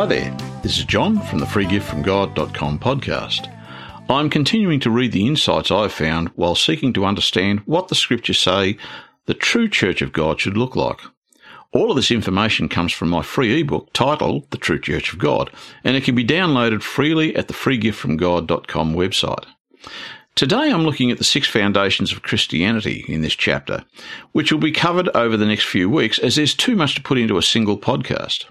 Hi there, this is John from the freegiftfromgod.com podcast. I'm continuing to read the insights I've found while seeking to understand what the scriptures say the true Church of God should look like. All of this information comes from my free ebook titled The True Church of God, and it can be downloaded freely at the freegiftfromgod.com website. Today I'm looking at the six foundations of Christianity in this chapter, which will be covered over the next few weeks as there's too much to put into a single podcast.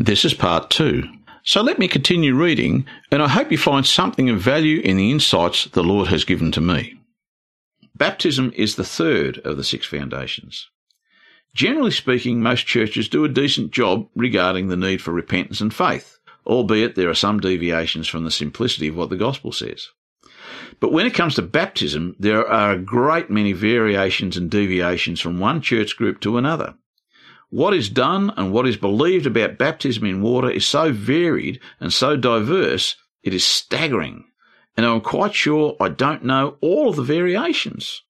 This is part two. So let me continue reading, and I hope you find something of value in the insights the Lord has given to me. Baptism is the third of the six foundations. Generally speaking, most churches do a decent job regarding the need for repentance and faith, albeit there are some deviations from the simplicity of what the gospel says. But when it comes to baptism, there are a great many variations and deviations from one church group to another. What is done and what is believed about baptism in water is so varied and so diverse, it is staggering. And I'm quite sure I don't know all of the variations.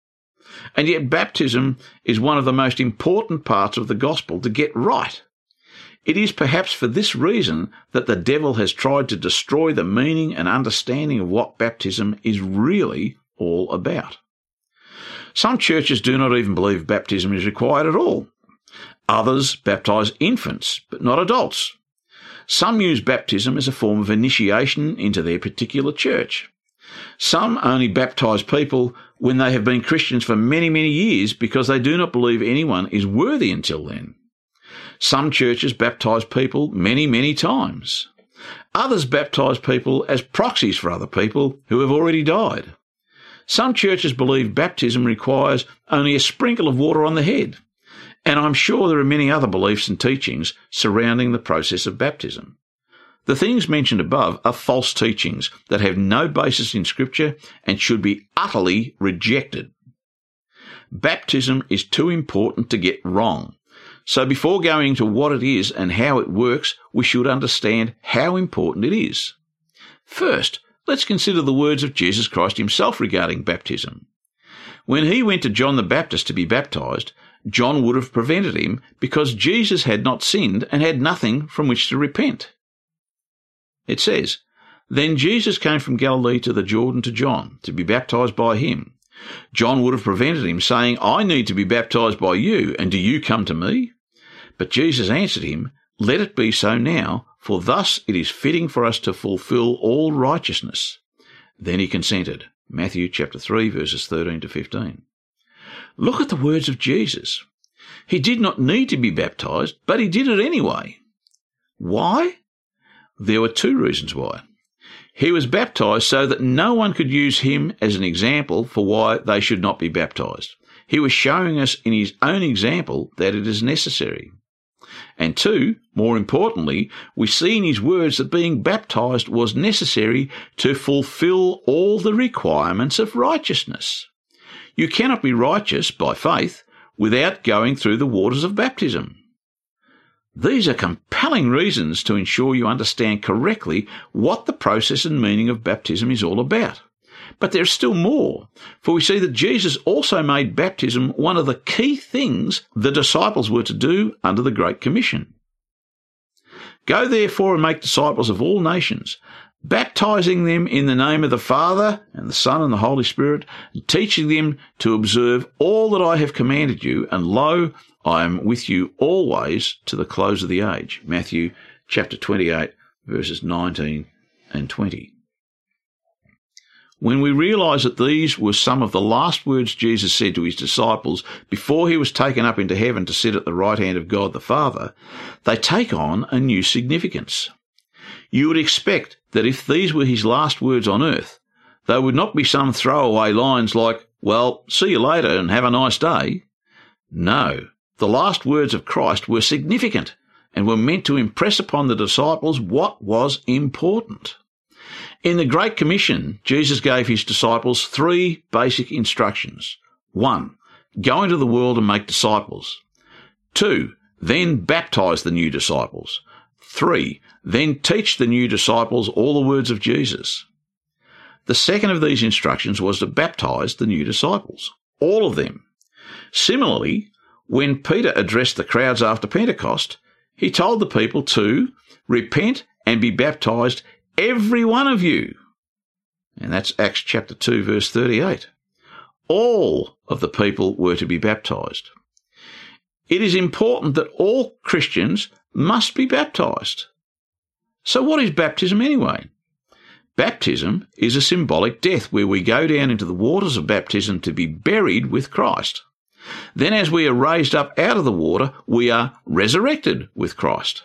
And yet, baptism is one of the most important parts of the gospel to get right. It is perhaps for this reason that the devil has tried to destroy the meaning and understanding of what baptism is really all about. Some churches do not even believe baptism is required at all. Others baptize infants, but not adults. Some use baptism as a form of initiation into their particular church. Some only baptize people when they have been Christians for many, many years because they do not believe anyone is worthy until then. Some churches baptize people many, many times. Others baptize people as proxies for other people who have already died. Some churches believe baptism requires only a sprinkle of water on the head. And I'm sure there are many other beliefs and teachings surrounding the process of baptism. The things mentioned above are false teachings that have no basis in Scripture and should be utterly rejected. Baptism is too important to get wrong. So before going to what it is and how it works, we should understand how important it is. First, let's consider the words of Jesus Christ himself regarding baptism. When he went to John the Baptist to be baptized, John would have prevented him because Jesus had not sinned and had nothing from which to repent. It says, Then Jesus came from Galilee to the Jordan to John to be baptized by him. John would have prevented him, saying, I need to be baptized by you, and do you come to me? But Jesus answered him, Let it be so now, for thus it is fitting for us to fulfill all righteousness. Then he consented. Matthew chapter 3 verses 13 to 15. Look at the words of Jesus. He did not need to be baptized, but he did it anyway. Why? There were two reasons why. He was baptized so that no one could use him as an example for why they should not be baptized. He was showing us in his own example that it is necessary. And two, more importantly, we see in his words that being baptized was necessary to fulfill all the requirements of righteousness. You cannot be righteous by faith without going through the waters of baptism. These are compelling reasons to ensure you understand correctly what the process and meaning of baptism is all about. But there's still more, for we see that Jesus also made baptism one of the key things the disciples were to do under the Great Commission. Go therefore and make disciples of all nations, baptizing them in the name of the Father and the Son and the Holy Spirit, and teaching them to observe all that I have commanded you, and lo, I am with you always to the close of the age. Matthew chapter 28 verses 19 and 20. When we realize that these were some of the last words Jesus said to his disciples before he was taken up into heaven to sit at the right hand of God the Father, they take on a new significance. You would expect that if these were his last words on earth, they would not be some throwaway lines like, well, see you later and have a nice day. No, the last words of Christ were significant and were meant to impress upon the disciples what was important. In the Great Commission, Jesus gave his disciples three basic instructions. One, go into the world and make disciples. Two, then baptize the new disciples. Three, then teach the new disciples all the words of Jesus. The second of these instructions was to baptize the new disciples. All of them. Similarly, when Peter addressed the crowds after Pentecost, he told the people to repent and be baptized, every one of you. And that's Acts chapter 2, verse 38. All of the people were to be baptized. It is important that all Christians must be baptized. So, what is baptism anyway? Baptism is a symbolic death where we go down into the waters of baptism to be buried with Christ. Then, as we are raised up out of the water, we are resurrected with Christ.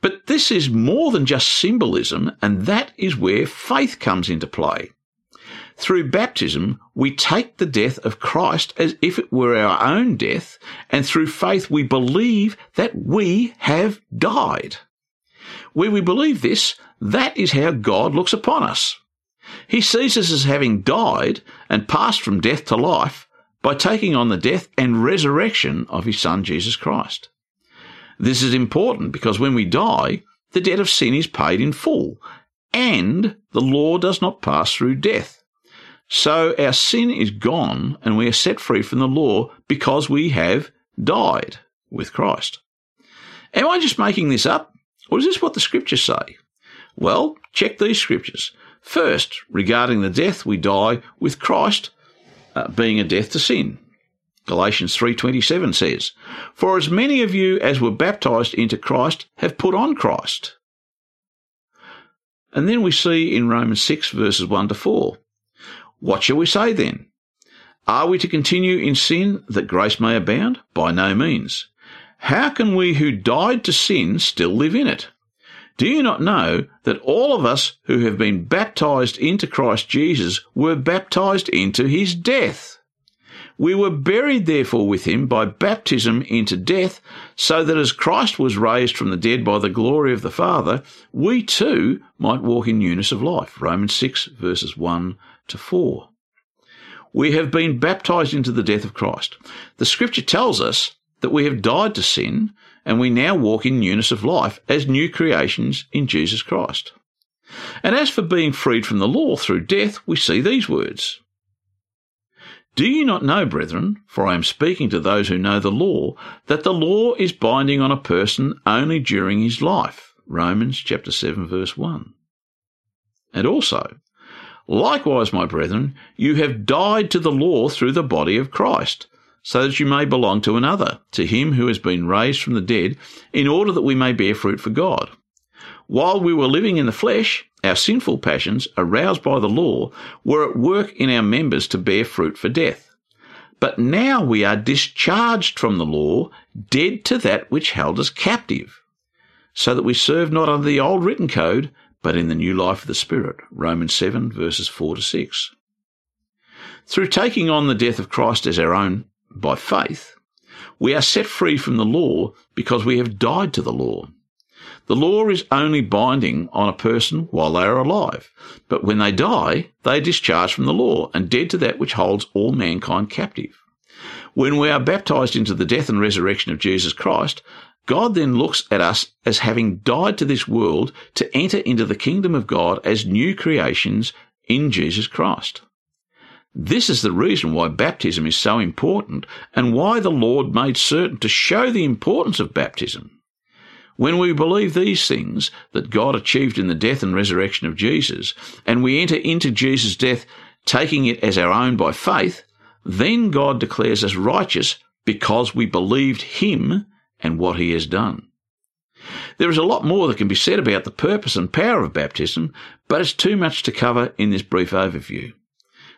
But this is more than just symbolism, and that is where faith comes into play. Through baptism, we take the death of Christ as if it were our own death, and through faith we believe that we have died. Where we believe this, that is how God looks upon us. He sees us as having died and passed from death to life by taking on the death and resurrection of his Son Jesus Christ. This is important because when we die, the debt of sin is paid in full, and the law does not pass through death. So our sin is gone and we are set free from the law because we have died with Christ. Am I just making this up? Or is this what the scriptures say? Well, check these scriptures. First, regarding the death, we die with Christ uh, being a death to sin. Galatians 3:27 says, "For as many of you as were baptized into Christ have put on Christ." And then we see in Romans 6 verses 1 to 4, what shall we say then? Are we to continue in sin that grace may abound? By no means. How can we who died to sin still live in it? Do you not know that all of us who have been baptized into Christ Jesus were baptized into his death? We were buried therefore with him by baptism into death, so that as Christ was raised from the dead by the glory of the Father, we too might walk in newness of life. Romans 6 verses 1 to 4. We have been baptized into the death of Christ. The scripture tells us that we have died to sin and we now walk in newness of life as new creations in Jesus Christ. And as for being freed from the law through death, we see these words. Do you not know, brethren, for I am speaking to those who know the law, that the law is binding on a person only during his life? Romans chapter 7 verse 1. And also, likewise, my brethren, you have died to the law through the body of Christ, so that you may belong to another, to him who has been raised from the dead, in order that we may bear fruit for God. While we were living in the flesh, our sinful passions, aroused by the law, were at work in our members to bear fruit for death. But now we are discharged from the law, dead to that which held us captive, so that we serve not under the old written code, but in the new life of the Spirit. Romans 7 verses 4 to 6. Through taking on the death of Christ as our own by faith, we are set free from the law because we have died to the law. The law is only binding on a person while they are alive, but when they die, they are discharged from the law and dead to that which holds all mankind captive. When we are baptized into the death and resurrection of Jesus Christ, God then looks at us as having died to this world to enter into the kingdom of God as new creations in Jesus Christ. This is the reason why baptism is so important and why the Lord made certain to show the importance of baptism. When we believe these things that God achieved in the death and resurrection of Jesus, and we enter into Jesus' death taking it as our own by faith, then God declares us righteous because we believed Him and what He has done. There is a lot more that can be said about the purpose and power of baptism, but it's too much to cover in this brief overview.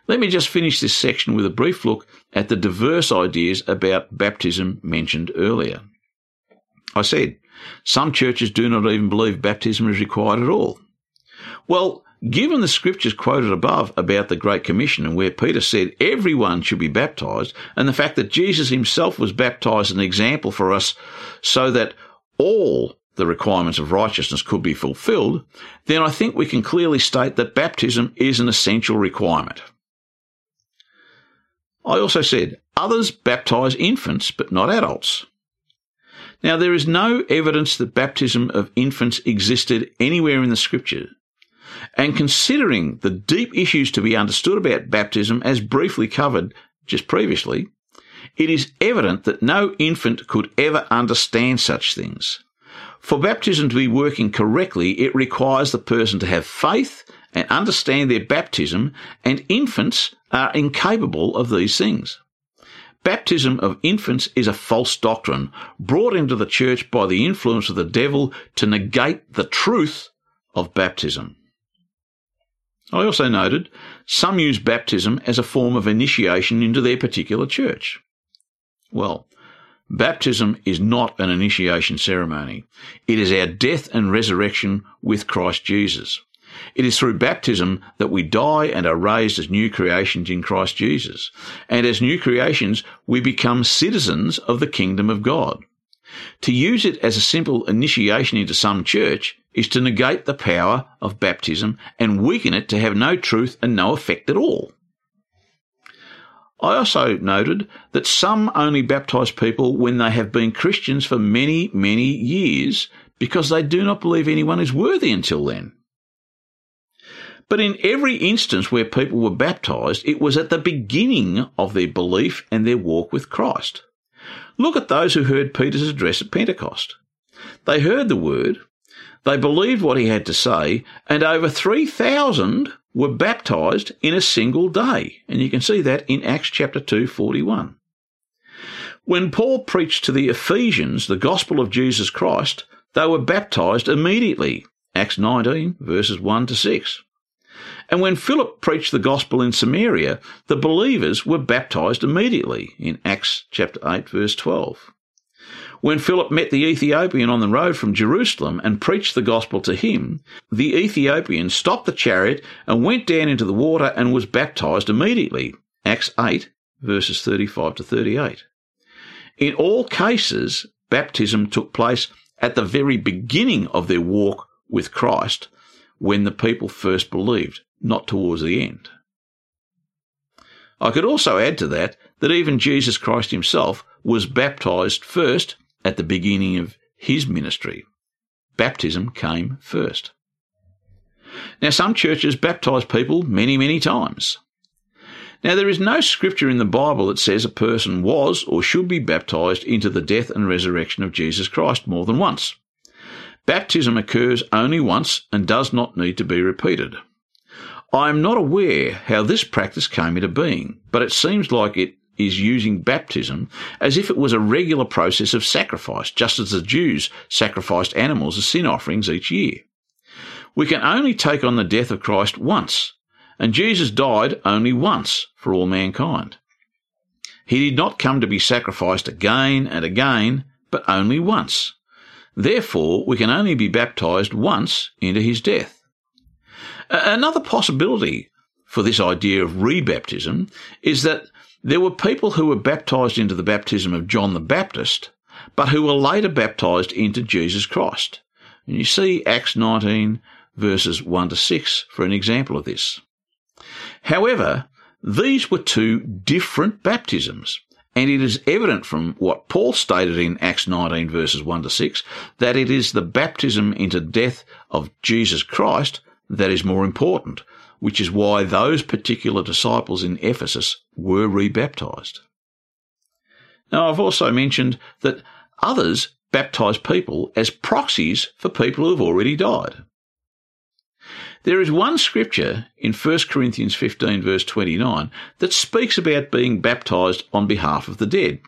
Let me just finish this section with a brief look at the diverse ideas about baptism mentioned earlier. I said, some churches do not even believe baptism is required at all. Well, given the scriptures quoted above about the Great Commission and where Peter said everyone should be baptized, and the fact that Jesus himself was baptized as an example for us so that all the requirements of righteousness could be fulfilled, then I think we can clearly state that baptism is an essential requirement. I also said, others baptize infants but not adults. Now, there is no evidence that baptism of infants existed anywhere in the scripture. And considering the deep issues to be understood about baptism as briefly covered just previously, it is evident that no infant could ever understand such things. For baptism to be working correctly, it requires the person to have faith and understand their baptism, and infants are incapable of these things. Baptism of infants is a false doctrine brought into the church by the influence of the devil to negate the truth of baptism. I also noted some use baptism as a form of initiation into their particular church. Well, baptism is not an initiation ceremony. It is our death and resurrection with Christ Jesus. It is through baptism that we die and are raised as new creations in Christ Jesus. And as new creations, we become citizens of the kingdom of God. To use it as a simple initiation into some church is to negate the power of baptism and weaken it to have no truth and no effect at all. I also noted that some only baptize people when they have been Christians for many, many years because they do not believe anyone is worthy until then. But in every instance where people were baptized, it was at the beginning of their belief and their walk with Christ. Look at those who heard Peter's address at Pentecost. They heard the word, they believed what he had to say, and over 3,000 were baptized in a single day. And you can see that in Acts chapter 2, 41. When Paul preached to the Ephesians the gospel of Jesus Christ, they were baptized immediately. Acts 19, verses 1 to 6. And when Philip preached the gospel in Samaria, the believers were baptized immediately in Acts chapter 8 verse 12. When Philip met the Ethiopian on the road from Jerusalem and preached the gospel to him, the Ethiopian stopped the chariot and went down into the water and was baptized immediately. Acts 8 verses 35 to 38. In all cases, baptism took place at the very beginning of their walk with Christ when the people first believed not towards the end. I could also add to that that even Jesus Christ himself was baptized first at the beginning of his ministry. Baptism came first. Now, some churches baptize people many, many times. Now, there is no scripture in the Bible that says a person was or should be baptized into the death and resurrection of Jesus Christ more than once. Baptism occurs only once and does not need to be repeated. I am not aware how this practice came into being, but it seems like it is using baptism as if it was a regular process of sacrifice, just as the Jews sacrificed animals as sin offerings each year. We can only take on the death of Christ once, and Jesus died only once for all mankind. He did not come to be sacrificed again and again, but only once. Therefore, we can only be baptized once into his death. Another possibility for this idea of rebaptism is that there were people who were baptized into the baptism of John the Baptist, but who were later baptized into Jesus Christ. And you see Acts 19 verses 1 to 6 for an example of this. However, these were two different baptisms, and it is evident from what Paul stated in Acts 19 verses 1 to 6 that it is the baptism into death of Jesus Christ that is more important, which is why those particular disciples in Ephesus were rebaptized. Now, I've also mentioned that others baptize people as proxies for people who have already died. There is one scripture in 1 Corinthians 15 verse 29 that speaks about being baptized on behalf of the dead.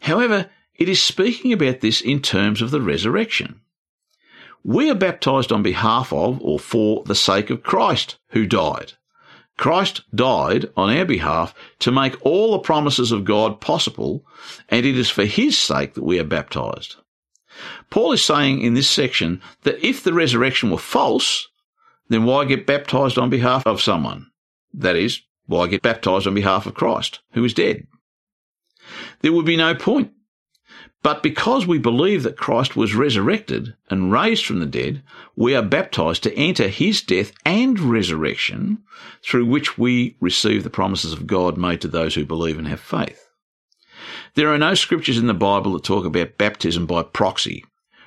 However, it is speaking about this in terms of the resurrection. We are baptized on behalf of or for the sake of Christ who died. Christ died on our behalf to make all the promises of God possible, and it is for his sake that we are baptized. Paul is saying in this section that if the resurrection were false, then why get baptized on behalf of someone? That is, why get baptized on behalf of Christ, who is dead? There would be no point but because we believe that Christ was resurrected and raised from the dead, we are baptized to enter his death and resurrection, through which we receive the promises of God made to those who believe and have faith. There are no scriptures in the Bible that talk about baptism by proxy.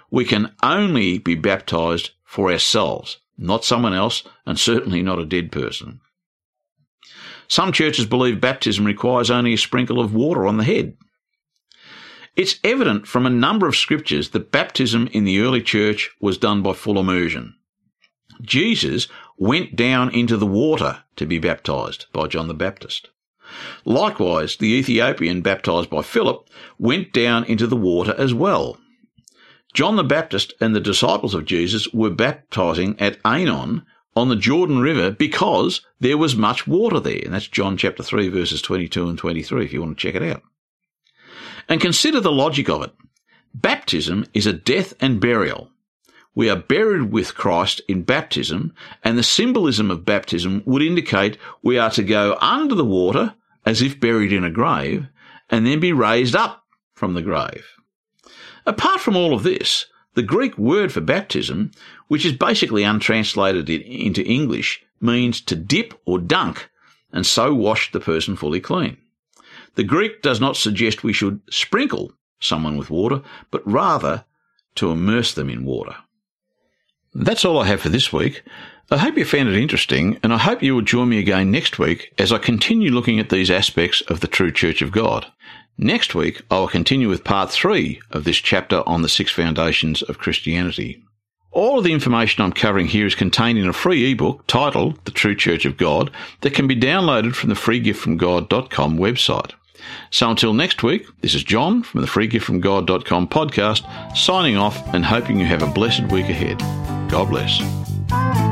We can only be baptized for ourselves, not someone else, and certainly not a dead person. Some churches believe baptism requires only a sprinkle of water on the head. It's evident from a number of scriptures that baptism in the early church was done by full immersion. Jesus went down into the water to be baptized by John the Baptist. Likewise, the Ethiopian baptized by Philip went down into the water as well. John the Baptist and the disciples of Jesus were baptizing at Aenon on the Jordan River because there was much water there. And that's John chapter 3 verses 22 and 23 if you want to check it out. And consider the logic of it. Baptism is a death and burial. We are buried with Christ in baptism, and the symbolism of baptism would indicate we are to go under the water as if buried in a grave, and then be raised up from the grave. Apart from all of this, the Greek word for baptism, which is basically untranslated into English, means to dip or dunk, and so wash the person fully clean. The Greek does not suggest we should sprinkle someone with water, but rather to immerse them in water. That's all I have for this week. I hope you found it interesting, and I hope you will join me again next week as I continue looking at these aspects of the true Church of God. Next week, I will continue with part three of this chapter on the six foundations of Christianity. All of the information I'm covering here is contained in a free ebook titled The True Church of God that can be downloaded from the freegiftfromgod.com website. So until next week, this is John from the freegiftfromgod.com podcast, signing off and hoping you have a blessed week ahead. God bless.